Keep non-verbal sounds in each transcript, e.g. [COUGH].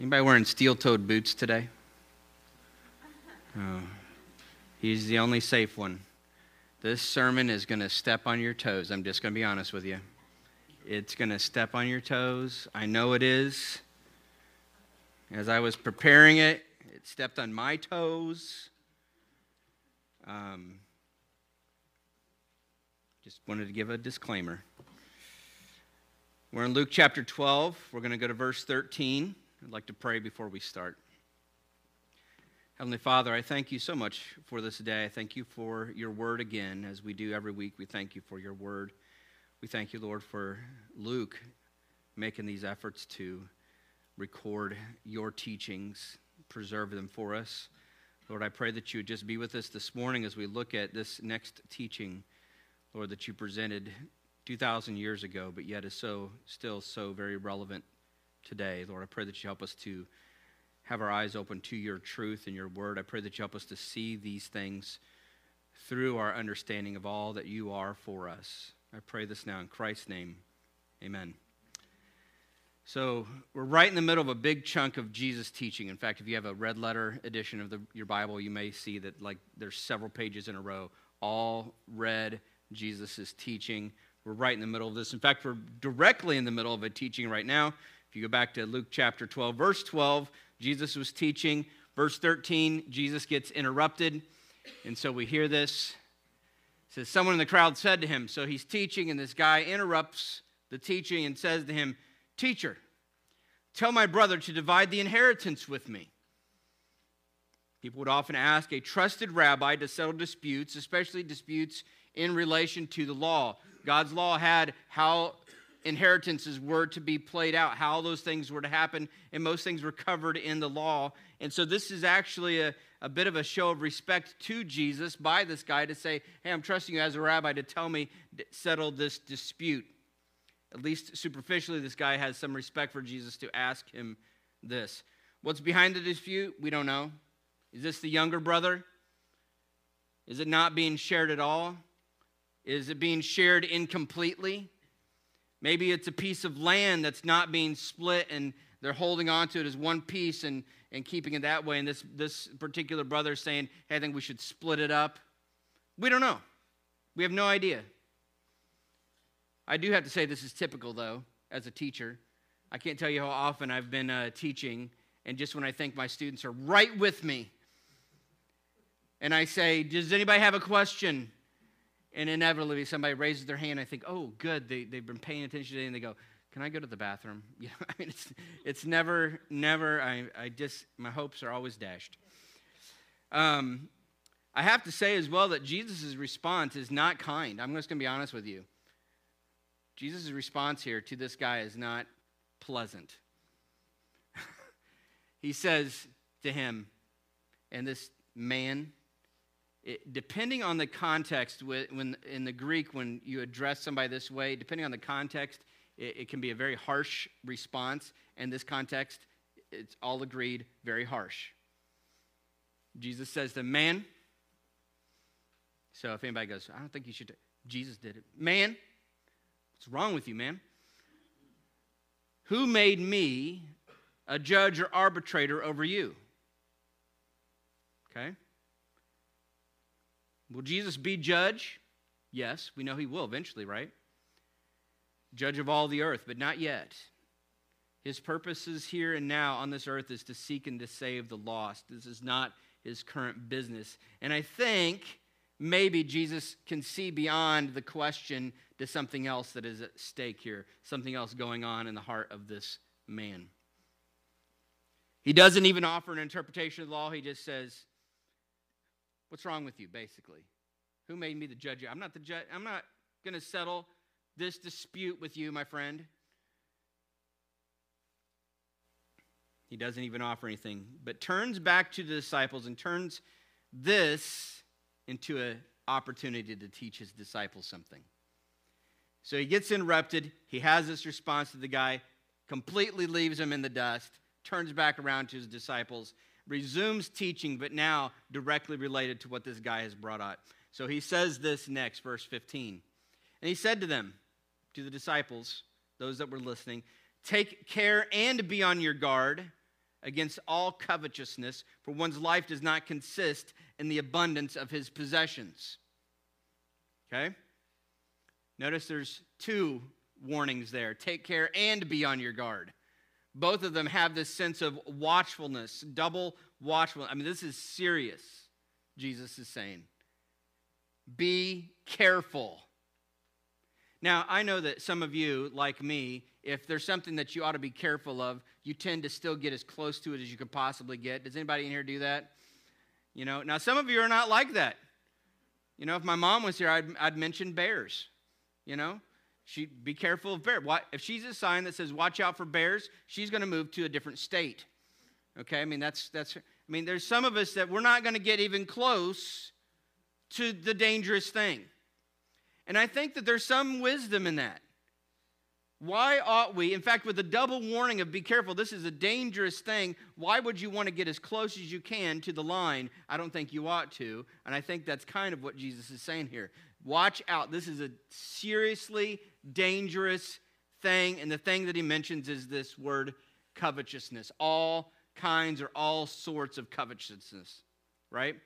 Anybody wearing steel-toed boots today? Oh, he's the only safe one. This sermon is going to step on your toes. I'm just going to be honest with you. It's going to step on your toes. I know it is. As I was preparing it, it stepped on my toes. Um, just wanted to give a disclaimer. We're in Luke chapter 12. We're going to go to verse 13. I'd like to pray before we start. Heavenly Father, I thank you so much for this day. I thank you for your word again, as we do every week. We thank you for your word. We thank you, Lord, for Luke making these efforts to record your teachings, preserve them for us. Lord, I pray that you would just be with us this morning as we look at this next teaching, Lord, that you presented 2,000 years ago, but yet is so still so very relevant today. Lord, I pray that you help us to have our eyes open to your truth and your word. I pray that you help us to see these things through our understanding of all that you are for us. I pray this now in Christ's name. Amen. So, we're right in the middle of a big chunk of Jesus' teaching. In fact, if you have a red letter edition of the, your Bible, you may see that like there's several pages in a row, all red Jesus' teaching. We're right in the middle of this. In fact, we're directly in the middle of a teaching right now. You go back to Luke chapter 12, verse 12, Jesus was teaching. Verse 13, Jesus gets interrupted. And so we hear this. It says, Someone in the crowd said to him, so he's teaching, and this guy interrupts the teaching and says to him, Teacher, tell my brother to divide the inheritance with me. People would often ask a trusted rabbi to settle disputes, especially disputes in relation to the law. God's law had how inheritances were to be played out, how those things were to happen, and most things were covered in the law. And so this is actually a, a bit of a show of respect to Jesus by this guy to say, Hey, I'm trusting you as a rabbi to tell me, settle this dispute. At least superficially, this guy has some respect for Jesus to ask him this. What's behind the dispute? We don't know. Is this the younger brother? Is it not being shared at all? Is it being shared incompletely? Maybe it's a piece of land that's not being split and they're holding on to it as one piece and, and keeping it that way. And this, this particular brother is saying, hey, I think we should split it up. We don't know. We have no idea. I do have to say this is typical, though, as a teacher. I can't tell you how often I've been uh, teaching, and just when I think my students are right with me, and I say, Does anybody have a question? And inevitably, somebody raises their hand. I think, oh, good, they, they've been paying attention today. And they go, can I go to the bathroom? [LAUGHS] You know, I mean, it's, it's never, never, I, I just, my hopes are always dashed. Um, I have to say as well that Jesus' response is not kind. I'm just going to be honest with you. Jesus' response here to this guy is not pleasant. [LAUGHS] he says to him, and this man, it, depending on the context, when in the Greek, when you address somebody this way, depending on the context, it, it can be a very harsh response. And this context, it's all agreed, very harsh. Jesus says to man, so if anybody goes, I don't think you should, Jesus did it. Man, what's wrong with you, man? Who made me a judge or arbitrator over you? Okay? Will Jesus be judge? Yes, we know he will eventually, right? Judge of all the earth, but not yet. His purposes here and now on this earth is to seek and to save the lost. This is not his current business. And I think maybe Jesus can see beyond the question to something else that is at stake here, something else going on in the heart of this man. He doesn't even offer an interpretation of the law. He just says, What's wrong with you, basically? Who made me the judge? I'm not the judge. I'm not going to settle this dispute with you, my friend. He doesn't even offer anything, but turns back to the disciples and turns this into an opportunity to teach his disciples something. So he gets interrupted. He has this response to the guy, completely leaves him in the dust, turns back around to his disciples, resumes teaching, but now directly related to what this guy has brought up. So he says this next, verse 15. And he said to them, to the disciples, those that were listening, Take care and be on your guard against all covetousness, for one's life does not consist in the abundance of his possessions. Okay? Notice there's two warnings there take care and be on your guard. Both of them have this sense of watchfulness, double watchfulness. I mean, this is serious, Jesus is saying. Be careful. Now, I know that some of you, like me, if there's something that you ought to be careful of, you tend to still get as close to it as you could possibly get. Does anybody in here do that? You know, now some of you are not like that. You know, if my mom was here, I'd, I'd mention bears. You know, she be careful of bears. If she's a sign that says watch out for bears, she's going to move to a different state. Okay, I mean that's that's. I mean, there's some of us that we're not going to get even close to the dangerous thing, and I think that there's some wisdom in that. Why ought we, in fact, with a double warning of be careful, this is a dangerous thing, why would you want to get as close as you can to the line? I don't think you ought to. And I think that's kind of what Jesus is saying here. Watch out. This is a seriously dangerous thing. And the thing that he mentions is this word covetousness. All kinds or all sorts of covetousness, right?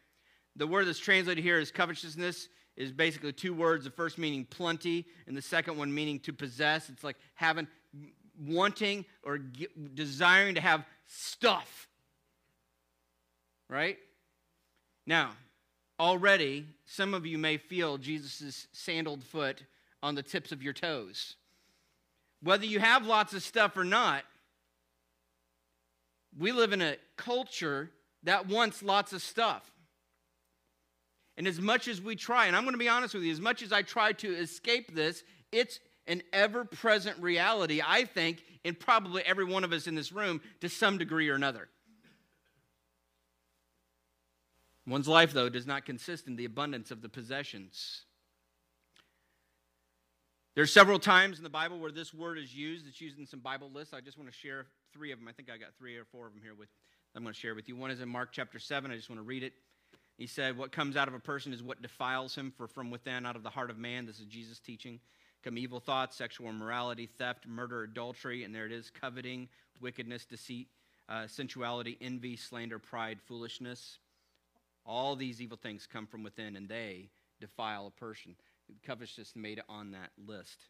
The word that's translated here is covetousness is basically two words. The first meaning plenty, and the second one meaning to possess. It's like having, wanting, or desiring to have stuff. Right? Now, already, some of you may feel Jesus' sandaled foot on the tips of your toes. Whether you have lots of stuff or not, we live in a culture that wants lots of stuff. And as much as we try, and I'm going to be honest with you, as much as I try to escape this, it's an ever present reality, I think, in probably every one of us in this room to some degree or another. One's life, though, does not consist in the abundance of the possessions. There's several times in the Bible where this word is used. It's used in some Bible lists. I just want to share three of them. I think I got three or four of them here with I'm going to share with you. One is in Mark chapter 7. I just want to read it. He said, What comes out of a person is what defiles him, for from within, out of the heart of man, this is Jesus teaching, come evil thoughts, sexual immorality, theft, murder, adultery, and there it is coveting, wickedness, deceit, uh, sensuality, envy, slander, pride, foolishness. All these evil things come from within, and they defile a person. Covetousness just made it on that list.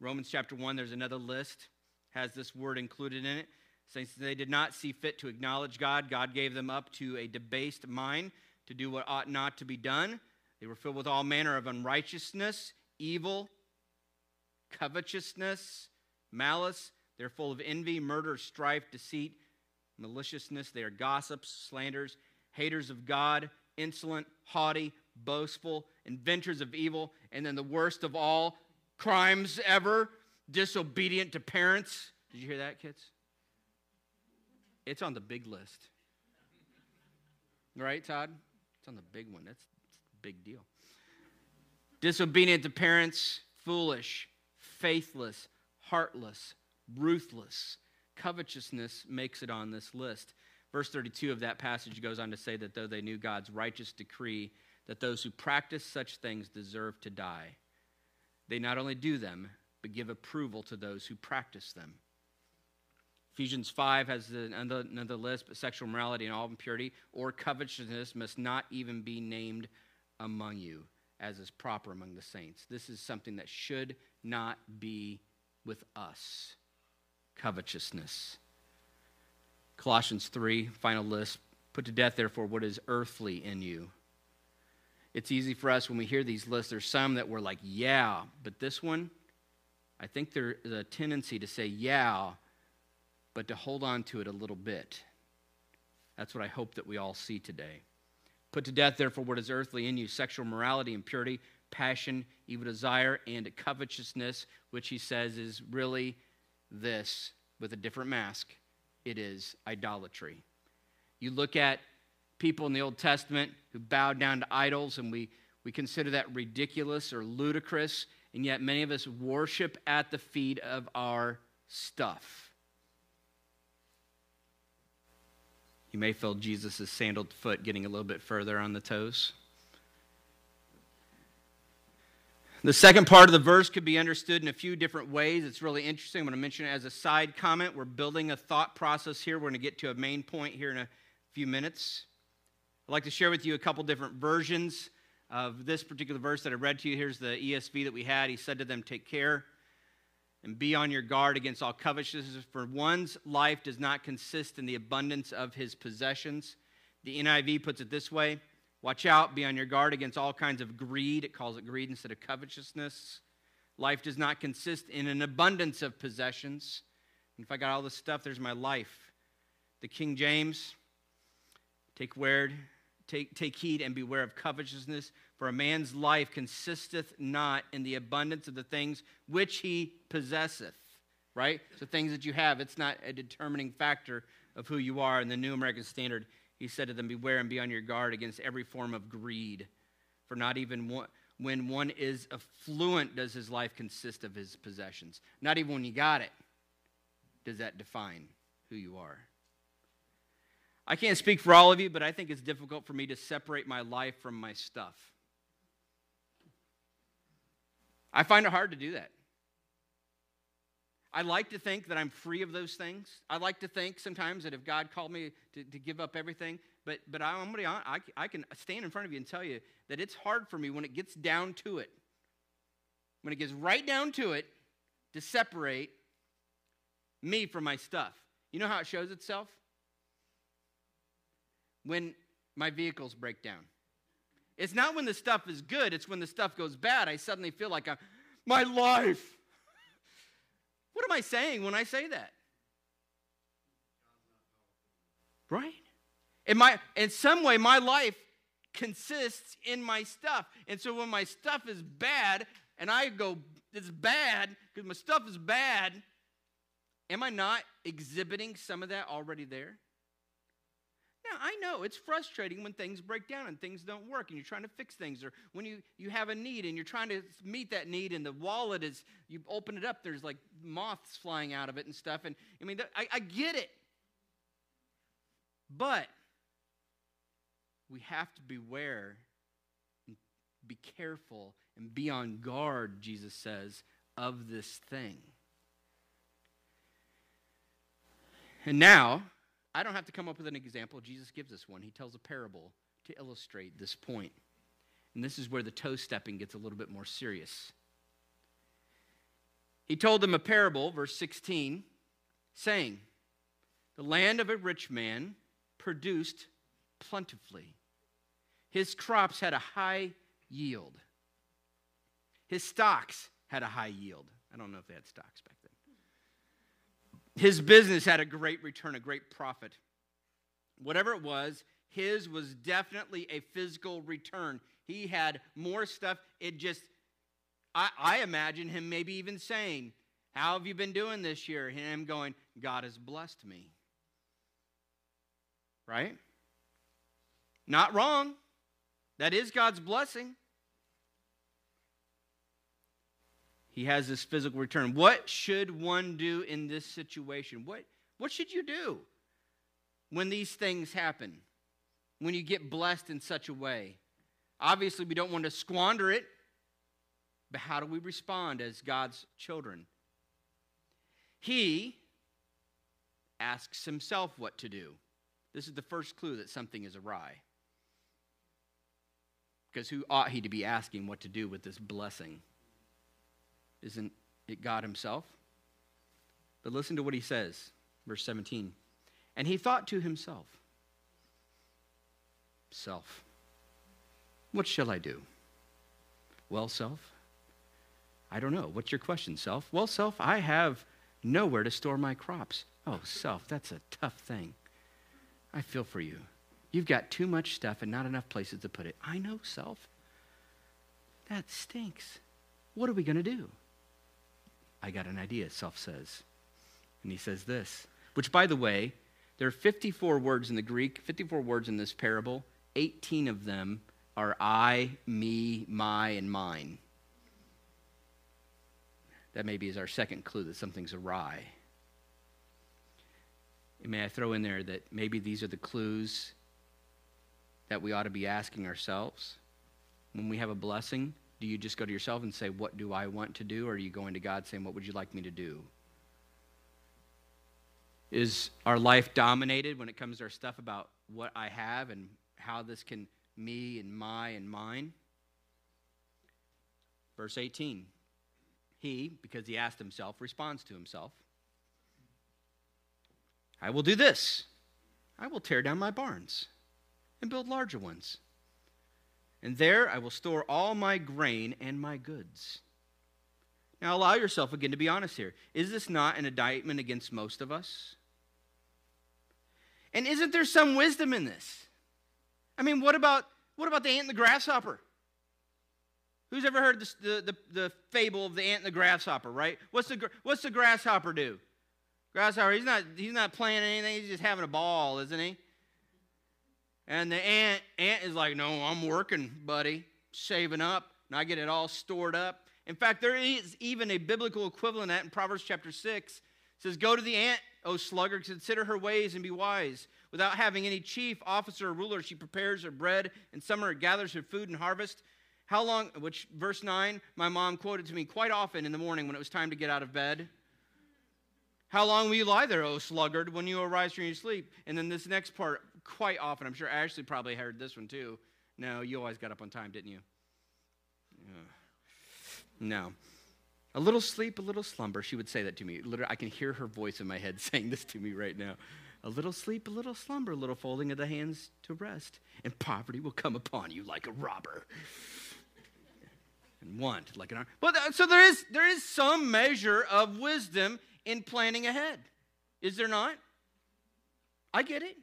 Romans chapter 1, there's another list, has this word included in it. Since they did not see fit to acknowledge God, God gave them up to a debased mind to do what ought not to be done. They were filled with all manner of unrighteousness, evil, covetousness, malice. They're full of envy, murder, strife, deceit, maliciousness. They are gossips, slanders, haters of God, insolent, haughty, boastful, inventors of evil, and then the worst of all crimes ever, disobedient to parents. Did you hear that, kids? It's on the big list. Right, Todd? It's on the big one. That's, that's a big deal. Disobedient to parents, foolish, faithless, heartless, ruthless. Covetousness makes it on this list. Verse 32 of that passage goes on to say that though they knew God's righteous decree that those who practice such things deserve to die, they not only do them, but give approval to those who practice them. Ephesians 5 has another, another list, but sexual morality and all impurity or covetousness must not even be named among you, as is proper among the saints. This is something that should not be with us covetousness. Colossians 3, final list. Put to death, therefore, what is earthly in you. It's easy for us when we hear these lists. There's some that we're like, yeah, but this one, I think there is a tendency to say, yeah, but to hold on to it a little bit. That's what I hope that we all see today. Put to death, therefore, what is earthly in you sexual morality, impurity, passion, evil desire, and covetousness, which he says is really this with a different mask it is idolatry. You look at people in the Old Testament who bowed down to idols, and we, we consider that ridiculous or ludicrous, and yet many of us worship at the feet of our stuff. You may feel Jesus' sandaled foot getting a little bit further on the toes. The second part of the verse could be understood in a few different ways. It's really interesting. I'm going to mention it as a side comment. We're building a thought process here. We're going to get to a main point here in a few minutes. I'd like to share with you a couple different versions of this particular verse that I read to you. Here's the ESV that we had. He said to them, Take care and be on your guard against all covetousness, for one's life does not consist in the abundance of his possessions. The NIV puts it this way Watch out, be on your guard against all kinds of greed. It calls it greed instead of covetousness. Life does not consist in an abundance of possessions. And if I got all this stuff, there's my life. The King James, take word, take, take heed and beware of covetousness, for a man's life consisteth not in the abundance of the things which he possesseth. Right? So things that you have, it's not a determining factor of who you are. In the New American Standard, he said to them, Beware and be on your guard against every form of greed. For not even one, when one is affluent does his life consist of his possessions. Not even when you got it does that define who you are. I can't speak for all of you, but I think it's difficult for me to separate my life from my stuff. I find it hard to do that. I like to think that I'm free of those things. I like to think sometimes that if God called me to, to give up everything, but, but I'm going to I, I can stand in front of you and tell you that it's hard for me when it gets down to it, when it gets right down to it, to separate me from my stuff. You know how it shows itself? When my vehicles break down. It's not when the stuff is good, it's when the stuff goes bad. I suddenly feel like I'm, my life [LAUGHS] what am I saying when I say that? Right? In, my, in some way, my life consists in my stuff. And so when my stuff is bad and I go, it's bad because my stuff is bad, am I not exhibiting some of that already there? Now, I know it's frustrating when things break down and things don't work and you're trying to fix things, or when you, you have a need and you're trying to meet that need and the wallet is, you open it up, there's like moths flying out of it and stuff. And I mean, I, I get it. But we have to beware and be careful and be on guard, Jesus says, of this thing. And now, I don't have to come up with an example. Jesus gives us one. He tells a parable to illustrate this point. And this is where the toe stepping gets a little bit more serious. He told them a parable, verse 16, saying, The land of a rich man produced plentifully. His crops had a high yield. His stocks had a high yield. I don't know if they had stocks back. His business had a great return, a great profit. Whatever it was, his was definitely a physical return. He had more stuff. It just, I, I imagine him maybe even saying, How have you been doing this year? And him going, God has blessed me. Right? Not wrong. That is God's blessing. He has this physical return. What should one do in this situation? What, what should you do when these things happen? When you get blessed in such a way? Obviously, we don't want to squander it, but how do we respond as God's children? He asks himself what to do. This is the first clue that something is awry. Because who ought he to be asking what to do with this blessing? Isn't it God Himself? But listen to what He says, verse 17. And he thought to himself, Self, what shall I do? Well, self, I don't know. What's your question, self? Well, self, I have nowhere to store my crops. Oh, self, that's a tough thing. I feel for you. You've got too much stuff and not enough places to put it. I know, self. That stinks. What are we going to do? I got an idea, self says. And he says this, which, by the way, there are 54 words in the Greek, 54 words in this parable. 18 of them are I, me, my, and mine. That maybe is our second clue that something's awry. And may I throw in there that maybe these are the clues that we ought to be asking ourselves when we have a blessing? Do you just go to yourself and say, What do I want to do? Or are you going to God saying, What would you like me to do? Is our life dominated when it comes to our stuff about what I have and how this can me and my and mine? Verse 18. He, because he asked himself, responds to himself I will do this I will tear down my barns and build larger ones. And there I will store all my grain and my goods. Now, allow yourself again to be honest here. Is this not an indictment against most of us? And isn't there some wisdom in this? I mean, what about, what about the ant and the grasshopper? Who's ever heard the, the, the fable of the ant and the grasshopper, right? What's the, what's the grasshopper do? Grasshopper, he's not, he's not playing anything, he's just having a ball, isn't he? And the ant, ant is like, no, I'm working, buddy, saving up, and I get it all stored up. In fact, there is even a biblical equivalent that in Proverbs chapter 6. It says, Go to the ant, O sluggard, consider her ways and be wise. Without having any chief, officer, or ruler, she prepares her bread. In summer, gathers her food and harvest. How long, which verse 9, my mom quoted to me quite often in the morning when it was time to get out of bed. How long will you lie there, O sluggard, when you arise from your sleep? And then this next part, quite often, I'm sure Ashley probably heard this one too. No, you always got up on time, didn't you? No. A little sleep, a little slumber. She would say that to me. Literally, I can hear her voice in my head [LAUGHS] saying this to me right now. A little sleep, a little slumber, a little folding of the hands to rest, and poverty will come upon you like a robber. and want like an arm. Uh, so there is there is some measure of wisdom in planning ahead. Is there not? I get it.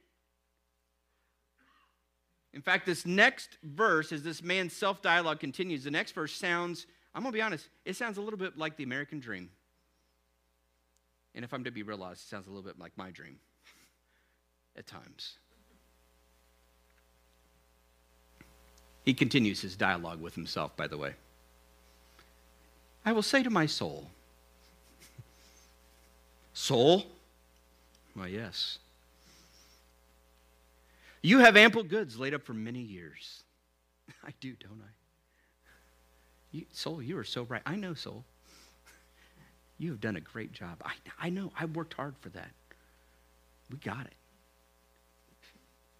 In fact, this next verse, as this man's self dialogue continues, the next verse sounds, I'm going to be honest, it sounds a little bit like the American dream. And if I'm to be real honest, it sounds a little bit like my dream [LAUGHS] at times. He continues his dialogue with himself, by the way. I will say to my soul, [LAUGHS] Soul? Why, yes. You have ample goods laid up for many years. [LAUGHS] I do, don't I? You, soul, you are so right. I know, soul. You have done a great job. I, I know. I worked hard for that. We got it.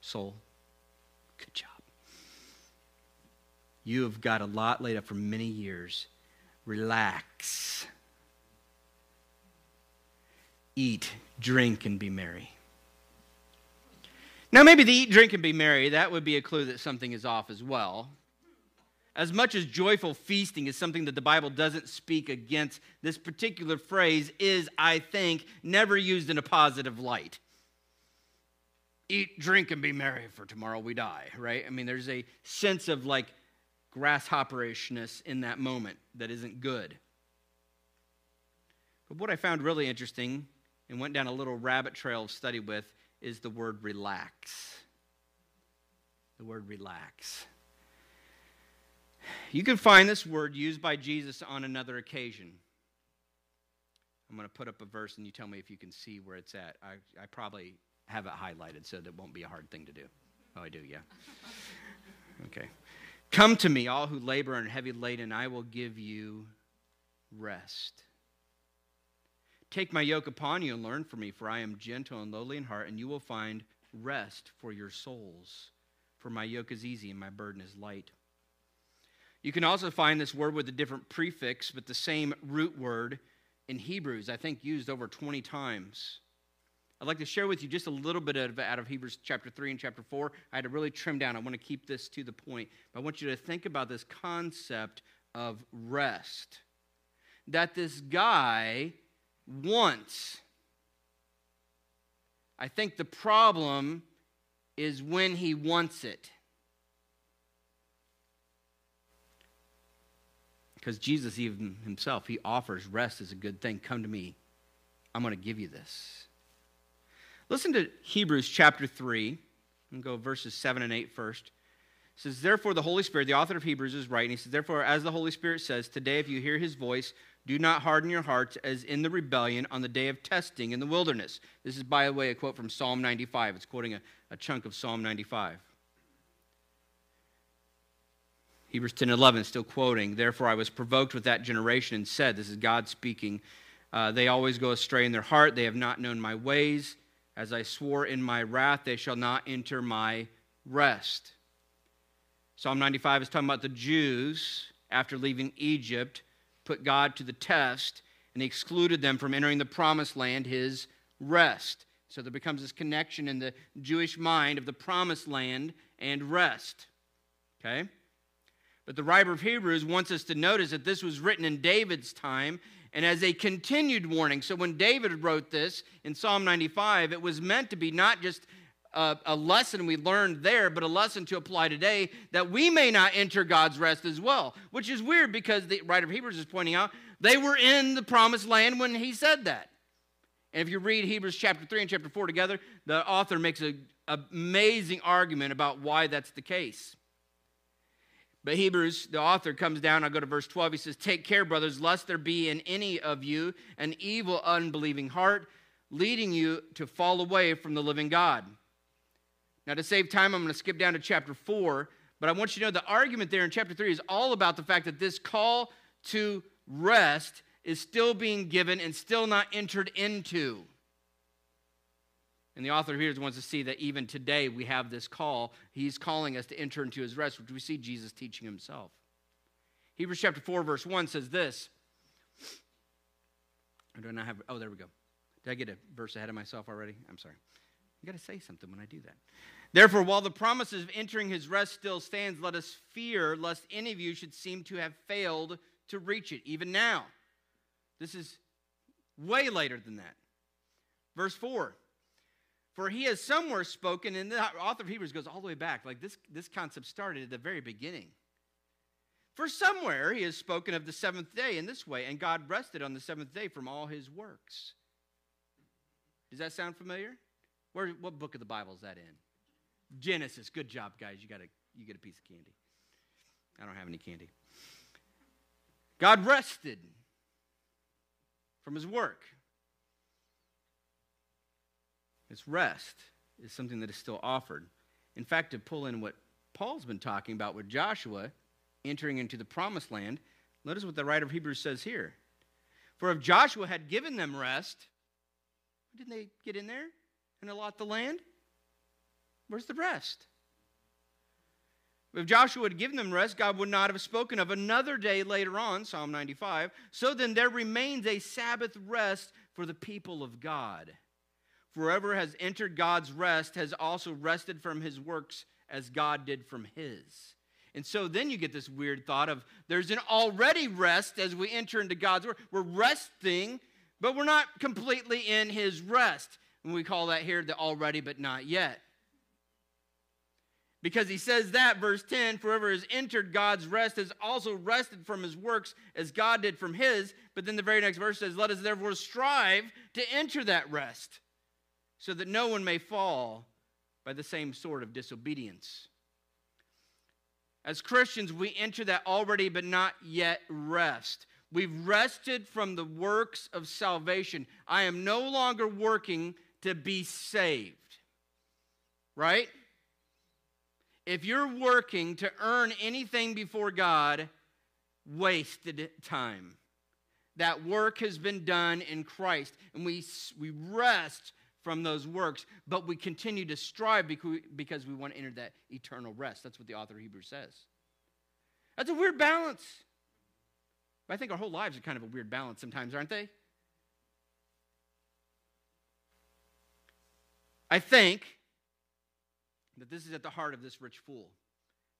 Soul, good job. You have got a lot laid up for many years. Relax. Eat, drink, and be merry. Now, maybe the eat, drink, and be merry, that would be a clue that something is off as well. As much as joyful feasting is something that the Bible doesn't speak against, this particular phrase is, I think, never used in a positive light. Eat, drink, and be merry, for tomorrow we die, right? I mean, there's a sense of like grasshopperishness in that moment that isn't good. But what I found really interesting and went down a little rabbit trail of study with is the word relax. The word relax. You can find this word used by Jesus on another occasion. I'm going to put up a verse and you tell me if you can see where it's at. I, I probably have it highlighted so that won't be a hard thing to do. Oh, I do, yeah. [LAUGHS] Okay. Come to me, all who labor and are heavy laden, I will give you rest. Take my yoke upon you and learn from me, for I am gentle and lowly in heart, and you will find rest for your souls. For my yoke is easy and my burden is light. You can also find this word with a different prefix, but the same root word in Hebrews, I think used over 20 times. I'd like to share with you just a little bit of, out of Hebrews chapter 3 and chapter 4. I had to really trim down. I want to keep this to the point. But I want you to think about this concept of rest. That this guy once. I think the problem is when he wants it. Because Jesus, even himself, he offers rest as a good thing. Come to me. I'm going to give you this. Listen to Hebrews chapter 3. And go verses 7 and 8 first. It says, Therefore, the Holy Spirit, the author of Hebrews, is writing. He says, Therefore, as the Holy Spirit says, Today, if you hear his voice, do not harden your hearts as in the rebellion on the day of testing in the wilderness. This is, by the way, a quote from Psalm 95. It's quoting a, a chunk of Psalm 95. Hebrews 10 11, still quoting, Therefore I was provoked with that generation and said, This is God speaking, uh, they always go astray in their heart. They have not known my ways. As I swore in my wrath, they shall not enter my rest. Psalm 95 is talking about the Jews, after leaving Egypt, put God to the test, and excluded them from entering the promised land, his rest. So there becomes this connection in the Jewish mind of the promised land and rest. Okay? But the writer of Hebrews wants us to notice that this was written in David's time and as a continued warning. So when David wrote this in Psalm 95, it was meant to be not just a, a, lesson we learned there, but a lesson to apply today that we may not enter God's rest as well, which is weird because the writer of Hebrews is pointing out they were in the promised land when he said that. And if you read Hebrews chapter 3 and chapter 4 together, the author makes an amazing argument about why that's the case. But Hebrews, the author comes down, I'll go to verse 12. He says, Take care, brothers, lest there be in any of you an evil, unbelieving heart, leading you to fall away from the living God. Now, to save time, I'm going to skip down to chapter 4, but I want you to know the argument there in chapter 3 is all about the fact that this call to rest is still being given and still not entered into. And the author here wants to see that even today we have this call. He's calling us to enter into his rest, which we see Jesus teaching himself. Hebrews chapter 4, verse 1 says this. Or do I not have? Oh, there we go. Did I get a verse ahead of myself already? I'm sorry. You got to say something when I do that. Therefore, while the promise of entering his rest still stands, let us fear lest any of you should seem to have failed to reach it, even now. This is way later than that. Verse 4 For he has somewhere spoken, and the author of Hebrews goes all the way back. Like this, this concept started at the very beginning. For somewhere he has spoken of the seventh day in this way, and God rested on the seventh day from all his works. Does that sound familiar? Where, what book of the Bible is that in? Genesis. Good job, guys. You, got a, you get a piece of candy. I don't have any candy. God rested from his work. This rest is something that is still offered. In fact, to pull in what Paul's been talking about with Joshua entering into the promised land, notice what the writer of Hebrews says here. For if Joshua had given them rest, didn't they get in there and allot the land? Where's the rest? If Joshua had given them rest, God would not have spoken of another day later on, Psalm 95. So then there remains a Sabbath rest for the people of God. Whoever has entered God's rest has also rested from his works as God did from his. And so then you get this weird thought of there's an already rest as we enter into God's word. We're resting, but we're not completely in his rest. And we call that here the already but not yet. Because he says that, verse 10 For whoever has entered God's rest has also rested from his works as God did from his. But then the very next verse says, Let us therefore strive to enter that rest, so that no one may fall by the same sort of disobedience. As Christians, we enter that already but not yet rest. We've rested from the works of salvation. I am no longer working to be saved. Right? If you're working to earn anything before God, wasted time. That work has been done in Christ, and we, we rest from those works, but we continue to strive because we want to enter that eternal rest. That's what the author of Hebrews says. That's a weird balance. But I think our whole lives are kind of a weird balance sometimes, aren't they? I think that this is at the heart of this rich fool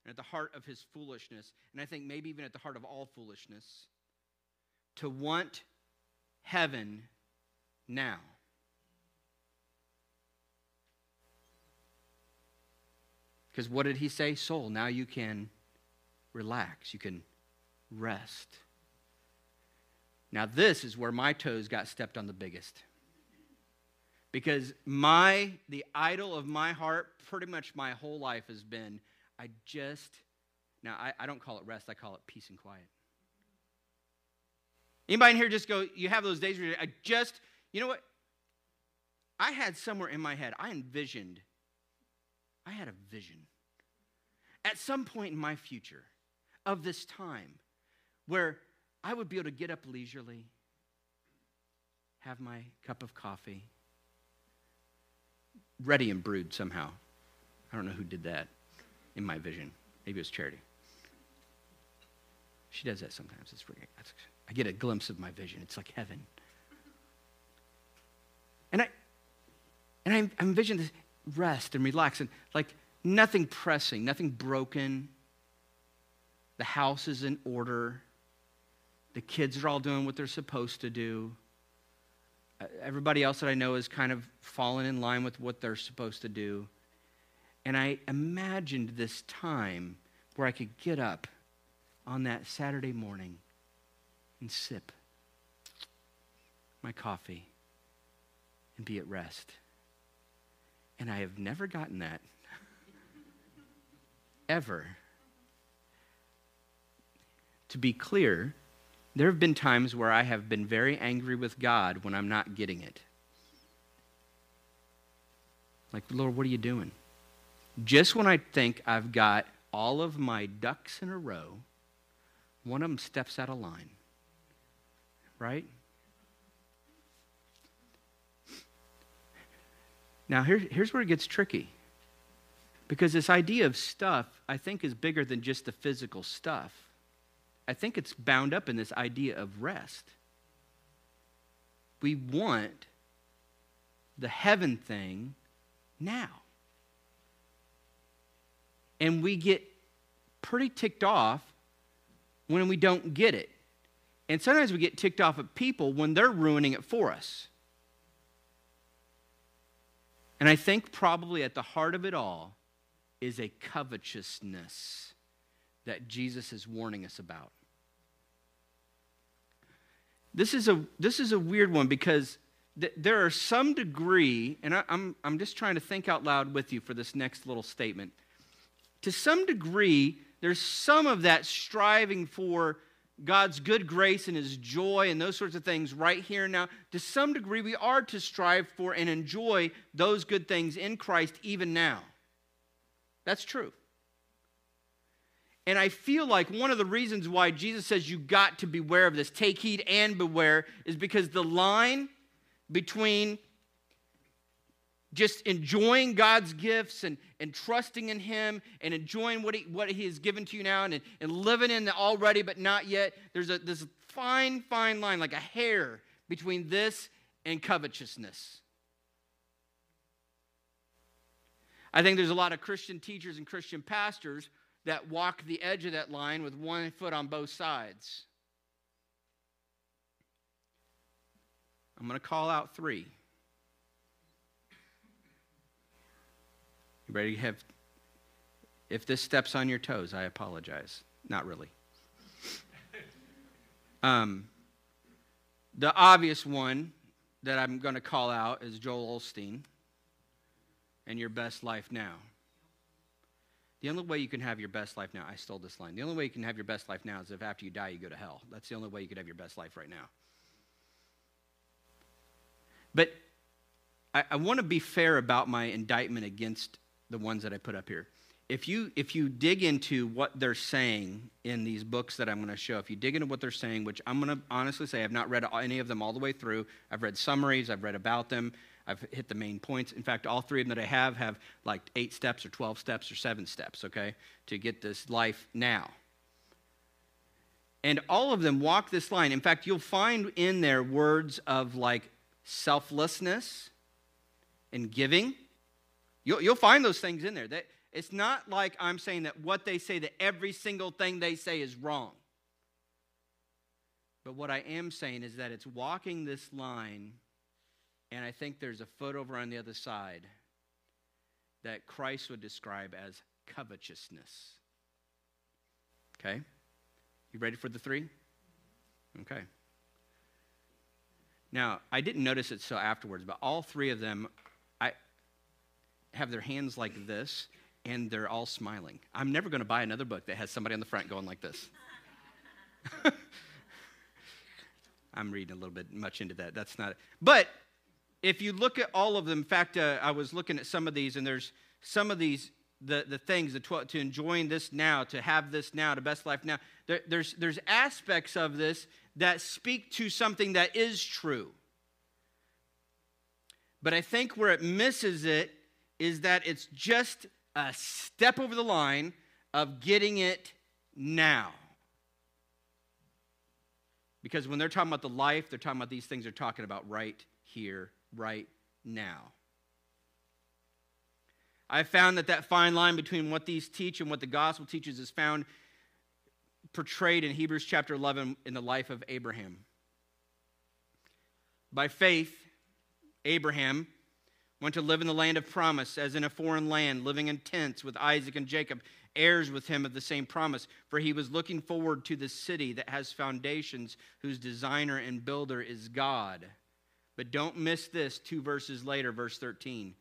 and at the heart of his foolishness, and I think maybe even at the heart of all foolishness, to want heaven now. Because what did he say? Soul, now you can relax, you can rest. Now, this is where my toes got stepped on the biggest because my the idol of my heart pretty much my whole life has been i just now i, I don't call it rest i call it peace and quiet. Anybody in here just go you have those days where i just you know what? I had somewhere in my head i envisioned i had a vision. At some point in my future of this time where I would be able to get up leisurely, have my cup of coffee, ready and brewed somehow. I don't know who did that in my vision. Maybe it was Charity. She does that sometimes. It's really, I get a glimpse of my vision. It's like heaven. And I and I envision this rest and relax and like nothing pressing, nothing broken. The house is in order. The kids are all doing what they're supposed to do. Uh, everybody else that I know is kind of fallen in line with what they're supposed to do. And I imagined this time where I could get up on that Saturday morning and sip my coffee and be at rest. And I have never gotten that. [LAUGHS] Ever. To be clear, there have been times where I have been very angry with God when I'm not getting it. Like, Lord, what are you doing? Just when I think I've got all of my ducks in a row, one of them steps out of line. Right? Now, here, here's where it gets tricky. Because this idea of stuff, I think, is bigger than just the physical stuff. I think it's bound up in this idea of rest. We want the heaven thing now. And we get pretty ticked off when we don't get it. And sometimes we get ticked off at people when they're ruining it for us. And I think probably at the heart of it all is a covetousness that Jesus is warning us about. This is a, this is a weird one because th- there are some degree, and I, I'm, I'm just trying to think out loud with you for this next little statement. To some degree, there's some of that striving for God's good grace and His joy and those sorts of things right here and now. To some degree, we are to strive for and enjoy those good things in Christ even now. That's true. And I feel like one of the reasons why Jesus says you got to beware of this, take heed and beware, is because the line between just enjoying God's gifts and, and trusting in Him and enjoying what He, what he has given to you now and, and living in the already but not yet. There's a, this fine, fine line, like a hair between this and covetousness. I think there's a lot of Christian teachers and Christian pastors that walk the edge of that line with one foot on both sides. I'm going to call out three. You ready to have. If this steps on your toes, I apologize. Not really. [LAUGHS] Um, the obvious one that I'm going to call out is Joel Osteen and your best life now. The only way you can have your best life now, I stole this line. The only way you can have your best life now is if after you die, you go to hell. That's the only way you could have your best life right now. But I, I want to be fair about my indictment against the ones that I put up here. If you, if you dig into what they're saying in these books that I'm going to show, if you dig into what they're saying, which I'm going to honestly say I've not read any of them all the way through, I've read summaries, I've read about them, I've hit the main points. In fact, all three of them that I have have like eight steps or 12 steps or seven steps, okay, to get this life now. And all of them walk this line. In fact, you'll find in there words of like selflessness and giving You'll, you'll find those things in there. That, it's not like I'm saying that what they say, that every single thing they say is wrong. But what I am saying is that it's walking this line, and I think there's a foot over on the other side that Christ would describe as covetousness. Okay? You ready for the three? Okay. Now, I didn't notice it so afterwards, but all three of them I have their hands like this and they're all smiling. I'm never going to buy another book that has somebody on the front going like this. [LAUGHS] I'm reading a little bit much into that. That's not. But if you look at all of them, in fact, uh, I was looking at some of these, and there's some of these the, the things, the 12, to enjoying this now, to have this now, to best life now. There, there's, there's aspects of this that speak to something that is true. But I think where it misses it is that it's just a step over the line of getting it now. Because when they're talking about the life, they're talking about these things, they're talking about right here, right now. I've found that that fine line between what these teach and what the gospel teaches is found portrayed in Hebrews chapter 11 in the life of Abraham. By faith, Abraham went to live in the land of promise, as in a foreign land, living in tents with Isaac and Jacob, heirs with him of the same promise. For he was looking forward to the city that has foundations, whose designer and builder is God. But don't miss this two verses later, verse 13.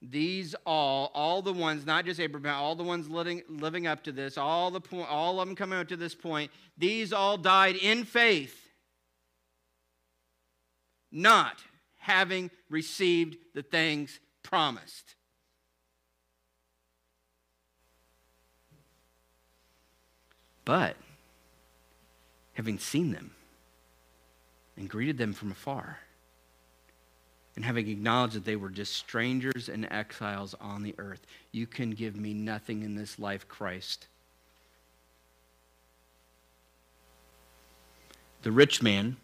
These all, all the ones, not just Abraham, all the ones living, living up to this, all, the point, all of them coming up to this point, these all died in faith, not having received the things promised. But having seen them and greeted them from afar, and having acknowledged that they were just strangers and exiles on the earth, you can give me nothing in this life, Christ. The rich man,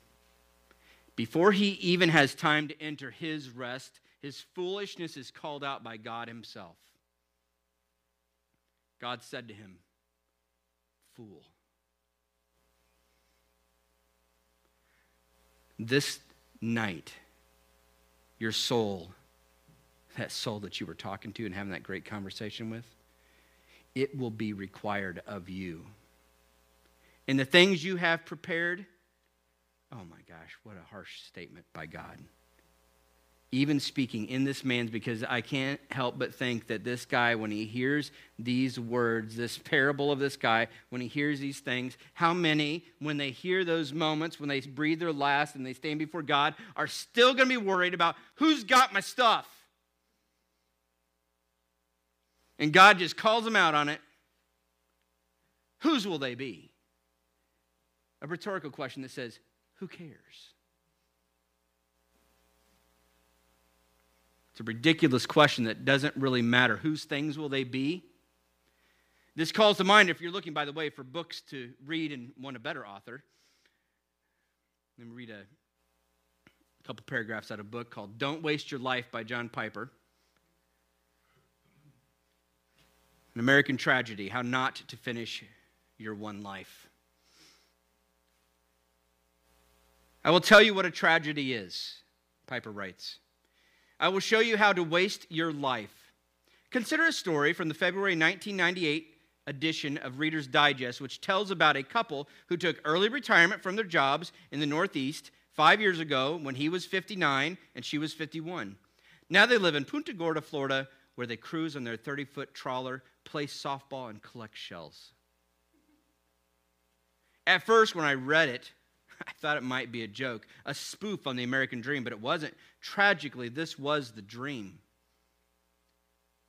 before he even has time to enter his rest, his foolishness is called out by God himself. God said to him, Fool. This night, your soul, that soul that you were talking to and having that great conversation with, it will be required of you. And the things you have prepared, oh my gosh, what a harsh statement by God even speaking in this man's because I can't help but think that this guy, when he hears these words, this parable of this guy, when he hears these things, how many, when they hear those moments, when they breathe their last and they stand before God, are still going to be worried about who's got my stuff? And God just calls them out on it. Whose will they be? A rhetorical question that says, Who cares? A ridiculous question that doesn't really matter. Whose things will they be? This calls to mind, if you're looking, by the way, for books to read and want a better author. Let me read a couple paragraphs out of a book called Don't Waste Your Life by John Piper. An American Tragedy How Not to Finish Your One Life. I will tell you what a tragedy is, Piper writes. I will show you how to waste your life. Consider a story from the February 1998 edition of Reader's Digest, which tells about a couple who took early retirement from their jobs in the Northeast five years ago when he was 59 and she was 51. Now they live in Punta Gorda, Florida, where they cruise on their 30 foot trawler, play softball, and collect shells. At first, when I read it, [LAUGHS] I thought it might be a joke, a spoof on the American dream, but it wasn't. Tragically, this was the dream.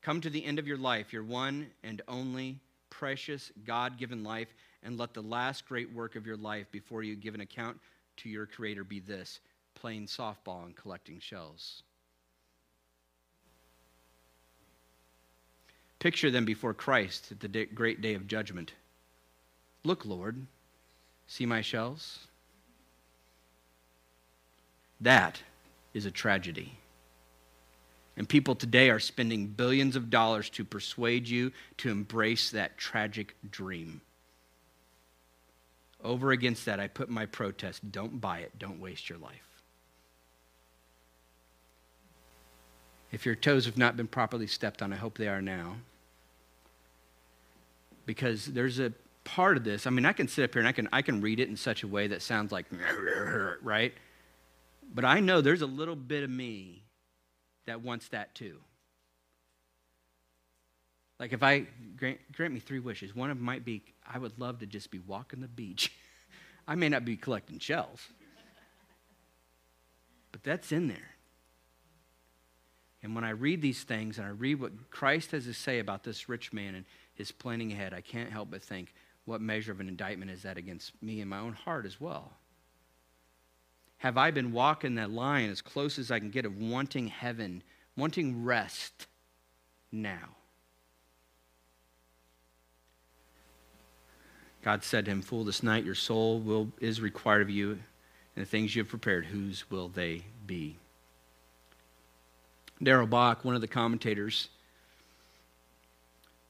Come to the end of your life, your one and only precious God given life, and let the last great work of your life before you give an account to your Creator be this playing softball and collecting shells. Picture them before Christ at the great day of judgment. Look, Lord, see my shells? That is a tragedy. And people today are spending billions of dollars to persuade you to embrace that tragic dream. Over against that, I put my protest don't buy it, don't waste your life. If your toes have not been properly stepped on, I hope they are now. Because there's a part of this, I mean, I can sit up here and I can, I can read it in such a way that sounds like, [LAUGHS] right? But I know there's a little bit of me that wants that too. Like if I grant, grant me three wishes, one of them might be I would love to just be walking the beach. [LAUGHS] I may not be collecting shells, but that's in there. And when I read these things and I read what Christ has to say about this rich man and his planning ahead, I can't help but think, what measure of an indictment is that against me in my own heart as well? Have I been walking that line as close as I can get of wanting heaven, wanting rest now? God said to him, Fool, this night your soul will, is required of you, and the things you have prepared, whose will they be? Darrell Bock, one of the commentators,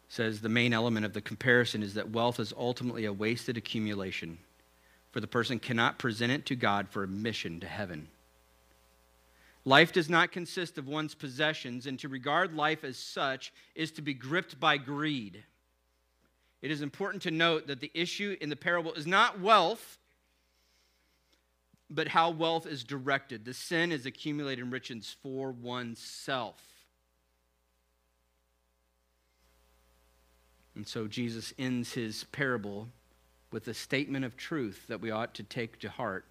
says the main element of the comparison is that wealth is ultimately a wasted accumulation, for the person cannot present it to God for admission to heaven. Life does not consist of one's possessions, and to regard life as such is to be gripped by greed it is important to note that the issue in the parable is not wealth, but how wealth is directed. The sin is accumulated riches for oneself. And so Jesus ends his parable with a statement of truth that we ought to take to heart.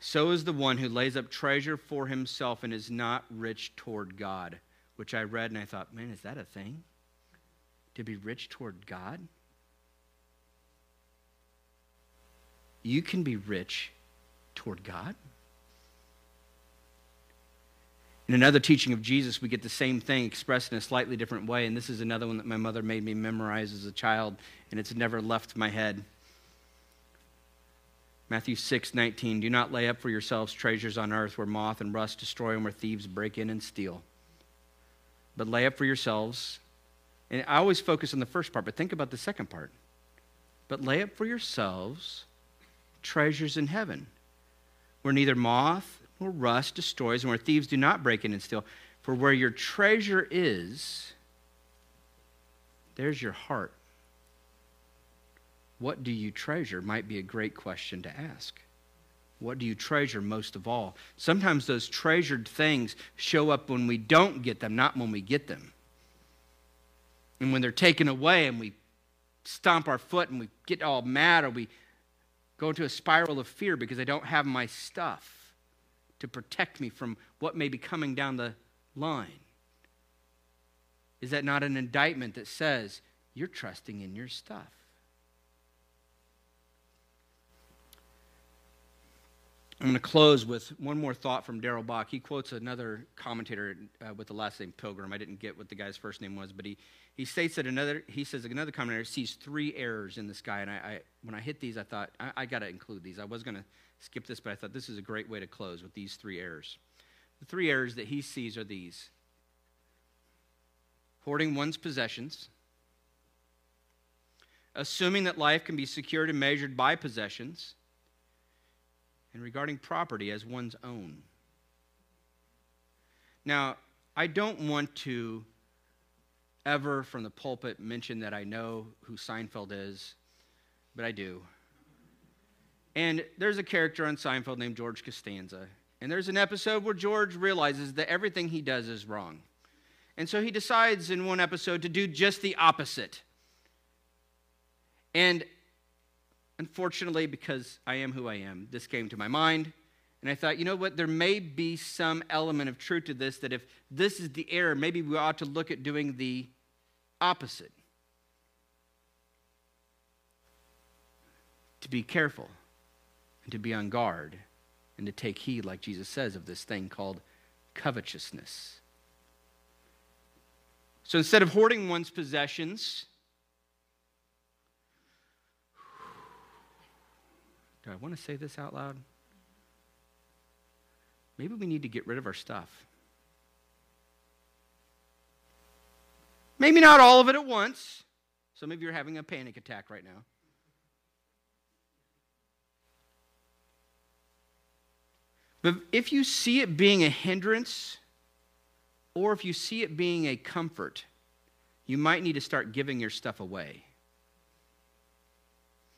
So is the one who lays up treasure for himself and is not rich toward God, which I read and I thought, man, is that a thing? to be rich toward God? You can be rich toward God. In another teaching of Jesus, we get the same thing expressed in a slightly different way. And this is another one that my mother made me memorize as a child, and it's never left my head. Matthew 6, 19. Do not lay up for yourselves treasures on earth where moth and rust destroy and where thieves break in and steal. But lay up for yourselves and I always focus on the first part, but think about the second part. But lay up for yourselves treasures in heaven, where neither moth nor rust destroys, and where thieves do not break in and steal. For where your treasure is, there's your heart. What do you treasure might be a great question to ask. What do you treasure most of all? Sometimes those treasured things show up when we don't get them, not when we get them. And when they're taken away and we stomp our foot and we get all mad or we go into a spiral of fear because I don't have my stuff to protect me from what may be coming down the line. Is that not an indictment that says you're trusting in your stuff? I'm going to close with one more thought from Darrell Bock. He quotes another commentator uh, with the last name Pilgrim. I didn't get what the guy's first name was, but he, he states that another, he says another commentator sees three errors in this guy. And I, I when I hit these, I thought, I, I got to include these. I was going to skip this, but I thought this is a great way to close with these three errors. The three errors that he sees are these hoarding one's possessions, assuming that life can be secured and measured by possessions and regarding property as one's own. Now, I don't want to ever from the pulpit mention that I know who Seinfeld is, but I do. And there's a character on Seinfeld named George Costanza. And there's an episode where George realizes that everything he does is wrong. And so he decides in one episode to do just the opposite. And unfortunately, because I am who I am, this came to my mind. And I thought, you know what? There may be some element of truth to this that if this is the error, maybe we ought to look at doing the opposite. To be careful and to be on guard and to take heed, like Jesus says, of this thing called covetousness. So instead of hoarding one's possessions, Do I want to say this out loud? Maybe we need to get rid of our stuff. Maybe not all of it at once. Some of you are having a panic attack right now. But if you see it being a hindrance, or if you see it being a comfort, you might need to start giving your stuff away.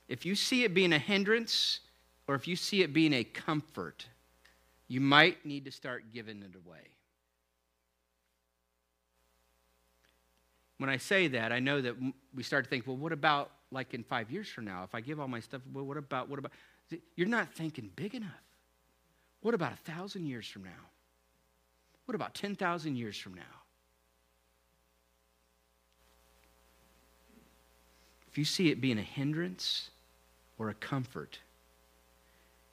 If you see it being a hindrance or if you see it being a comfort, you might need to start giving it away. When I say that, I know that we start to think, well, what about like in five years from now? If I give all my stuff, well, what about, what about? You're not thinking big enough. What about a thousand years from now? What about 10,000 years from now? If you see it being a hindrance or a comfort,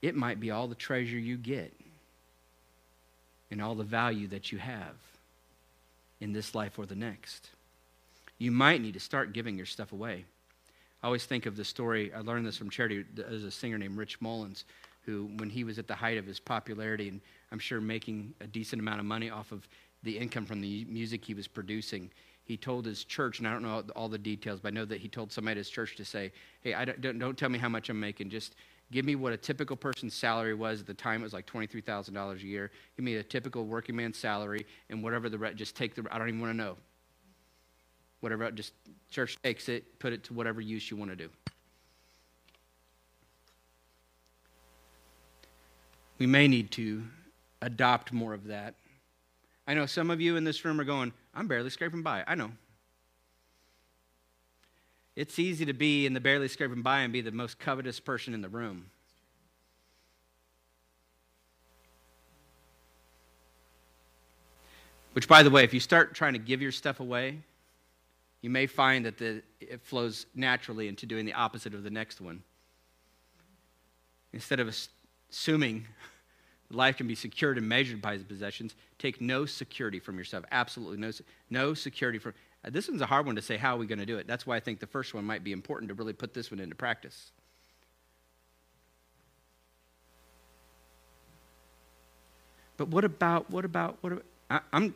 it might be all the treasure you get and all the value that you have in this life or the next. You might need to start giving your stuff away. I always think of the story, I learned this from charity. There's a singer named Rich Mullins who, when he was at the height of his popularity and I'm sure making a decent amount of money off of the income from the music he was producing, he told his church, and I don't know all the details, but I know that he told somebody at his church to say, Hey, I don't, don't, tell me how much I'm making. Just give me what a typical person's salary was at the time. It was like $23,000 a year. Give me a typical working man's salary, and whatever the rest, just take the, I don't even want to know. Whatever, just church takes it, put it to whatever use you want to do. We may need to adopt more of that. I know some of you in this room are going, I'm barely scraping by. I know. It's easy to be in the barely scraping by and be the most covetous person in the room. Which, by the way, if you start trying to give your stuff away, you may find that the, it flows naturally into doing the opposite of the next one. Instead of assuming [LAUGHS] life can be secured and measured by his possessions, take no security from yourself. Absolutely no, no security from. Uh, this one's a hard one to say how are we going to do it. That's why I think the first one might be important to really put this one into practice. But what about what about what about, I, I'm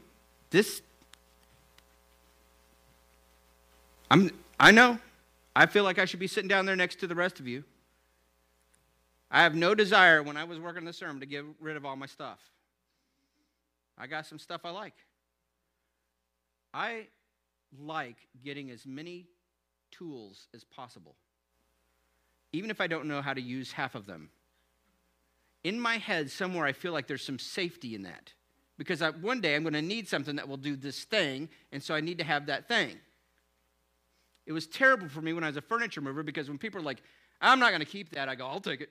this I'm I know. I feel like I should be sitting down there next to the rest of you. I have no desire when I was working the sermon to get rid of all my stuff. I got some stuff I like. I like getting as many tools as possible, even if I don't know how to use half of them. In my head, somewhere, I feel like there's some safety in that because I, one day I'm going to need something that will do this thing, and so I need to have that thing. It was terrible for me when I was a furniture mover because when people are like, I'm not going to keep that, I go, I'll take it.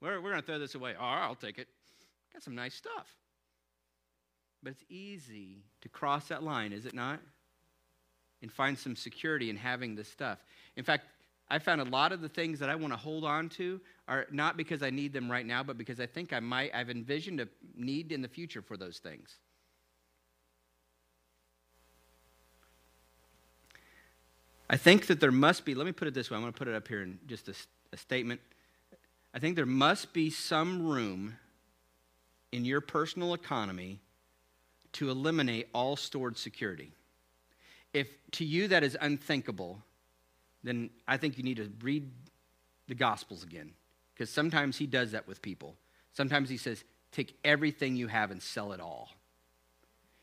We're, we're going to throw this away. All right, I'll take it. Got some nice stuff. But it's easy to cross that line, is it not? And find some security in having this stuff. In fact, I found a lot of the things that I want to hold on to are not because I need them right now, but because I think I might, I've envisioned a need in the future for those things. I think that there must be, let me put it this way, I'm going to put it up here in just a, a statement. I think there must be some room in your personal economy to eliminate all stored security. If to you that is unthinkable, then I think you need to read the Gospels again. Because sometimes he does that with people. Sometimes he says, take everything you have and sell it all.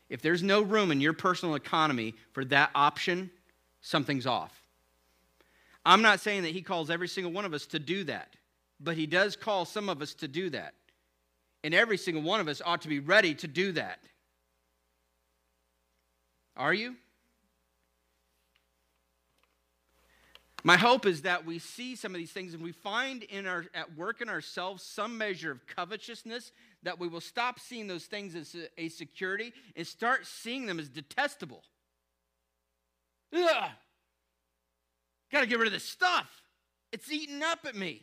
If there's no room in your personal economy for that option, something's off. I'm not saying that he calls every single one of us to do that, but he does call some of us to do that. And every single one of us ought to be ready to do that. Are you? My hope is that we see some of these things and we find in our at work in ourselves some measure of covetousness that we will stop seeing those things as a, security and start seeing them as detestable. Ugh. Got to get rid of this stuff. It's eating up at me.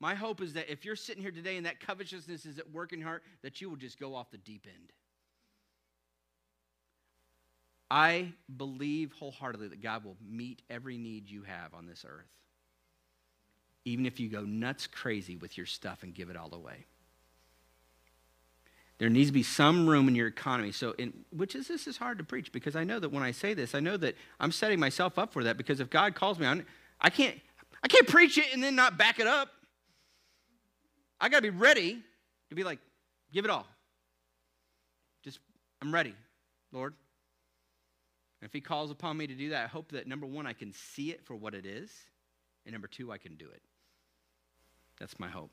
My hope is that if you're sitting here today and that covetousness is at work in your heart, that you will just go off the deep end. I believe wholeheartedly that God will meet every need you have on this earth, even if you go nuts crazy with your stuff and give it all away. There needs to be some room in your economy. So, in, which is this is hard to preach because I know that when I say this, I know that I'm setting myself up for that because if God calls me on, I can't, I can't preach it and then not back it up. I got to be ready to be like, give it all. Just, I'm ready, Lord. And if He calls upon me to do that, I hope that number one, I can see it for what it is, and number two, I can do it. That's my hope.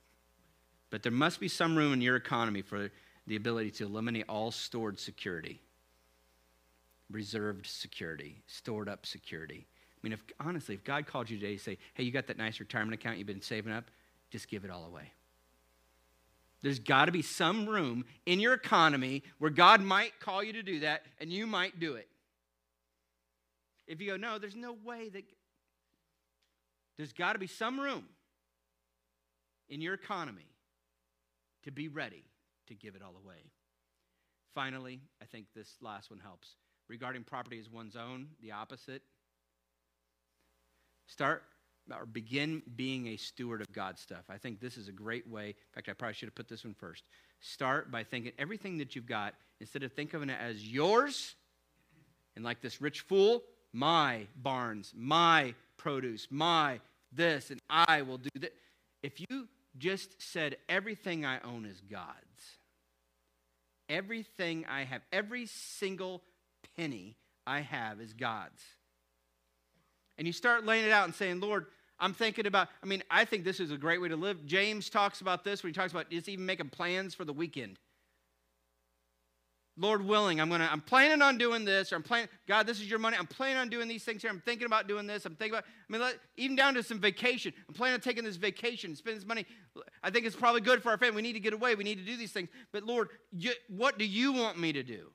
But there must be some room in your economy for the ability to eliminate all stored security, reserved security, stored up security. I mean, if honestly, if God called you today to say, hey, you got that nice retirement account you've been saving up, just give it all away. There's got to be some room in your economy where God might call you to do that and you might do it. If you go, no, there's no way that. There's got to be some room in your economy to be ready to give it all away. Finally, I think this last one helps. Regarding property as one's own, the opposite. Start or begin being a steward of God's stuff. I think this is a great way. In fact, I probably should have put this one first. Start by thinking everything that you've got, instead of thinking of it as yours, and like this rich fool, my barns, my produce, my this, and I will do that. If you just said everything I own is God's, everything I have, every single penny I have is God's. And you start laying it out and saying, Lord, I'm thinking about, I mean, I think this is a great way to live. James talks about this when he talks about just even making plans for the weekend. Lord willing, I'm gonna, I'm planning on doing this, or I'm planning, God, this is your money. I'm planning on doing these things here. I'm thinking about doing this. I'm thinking about, I mean, let, even down to some vacation. I'm planning on taking this vacation, spending this money. I think it's probably good for our family. We need to get away. We need to do these things. But Lord, you, what do you want me to do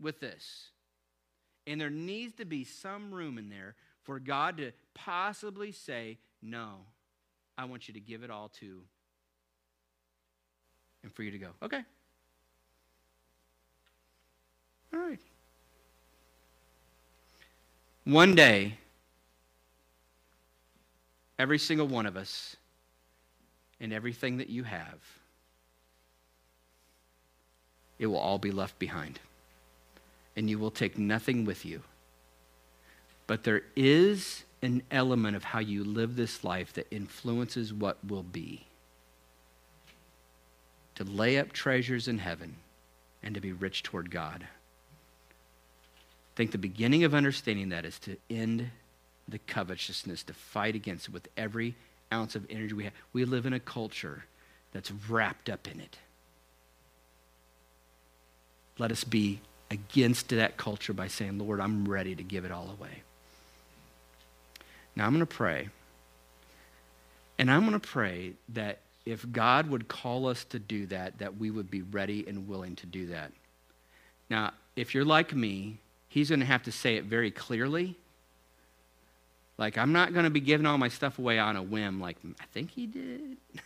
with this? And there needs to be some room in there for God to possibly say, No, I want you to give it all to, and for you to go, Okay. All right. One day, every single one of us, and everything that you have, it will all be left behind. And you will take nothing with you but there is an element of how you live this life that influences what will be. To lay up treasures in heaven and to be rich toward God. I think the beginning of understanding that is to end the covetousness, to fight against it with every ounce of energy we have. We live in a culture that's wrapped up in it. Let us be against that culture by saying, Lord, I'm ready to give it all away. Now I'm going to pray. And I'm going to pray that if God would call us to do that, that we would be ready and willing to do that. Now, if you're like me, he's going to have to say it very clearly. Like, I'm not going to be giving all my stuff away on a whim, like, I think he did. [LAUGHS]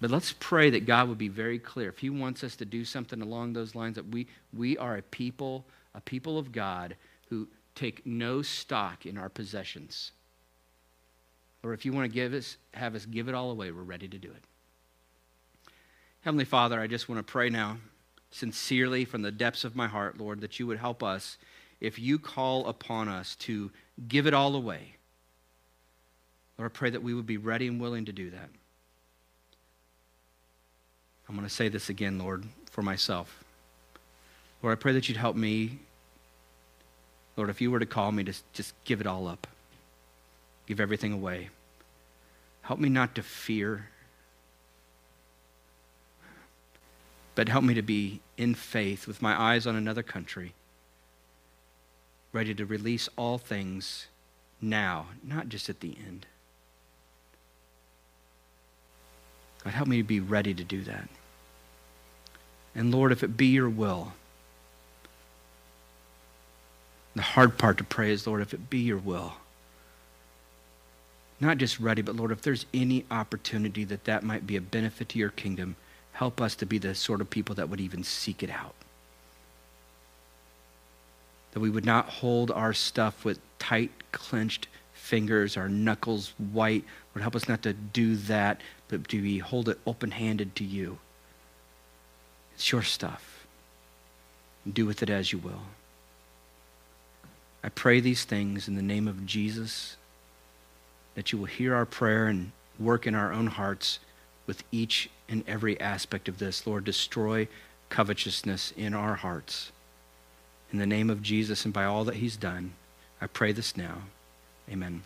but let's pray that God would be very clear. If he wants us to do something along those lines, that we, we are a people, a people of God who, take no stock in our possessions. Or if you want to give us, have us give it all away, we're ready to do it. Heavenly Father, I just want to pray now, sincerely from the depths of my heart, Lord, that you would help us if you call upon us to give it all away. Lord, I pray that we would be ready and willing to do that. I'm going to say this again, Lord, for myself. Lord, I pray that you'd help me Lord, if you were to call me to just give it all up, give everything away, help me not to fear, but help me to be in faith with my eyes on another country, ready to release all things now, not just at the end. God, help me to be ready to do that. And Lord, if it be your will, the hard part to pray is, Lord, if it be your will, not just ready, but Lord, if there's any opportunity that that might be a benefit to your kingdom, help us to be the sort of people that would even seek it out. That we would not hold our stuff with tight, clenched fingers, our knuckles white. Lord, help us not to do that, but to be, hold it open handed to you. It's your stuff. Do with it as you will. I pray these things in the name of Jesus, that you will hear our prayer and work in our own hearts with each and every aspect of this. Lord, destroy covetousness in our hearts. In the name of Jesus and by all that he's done, I pray this now. Amen.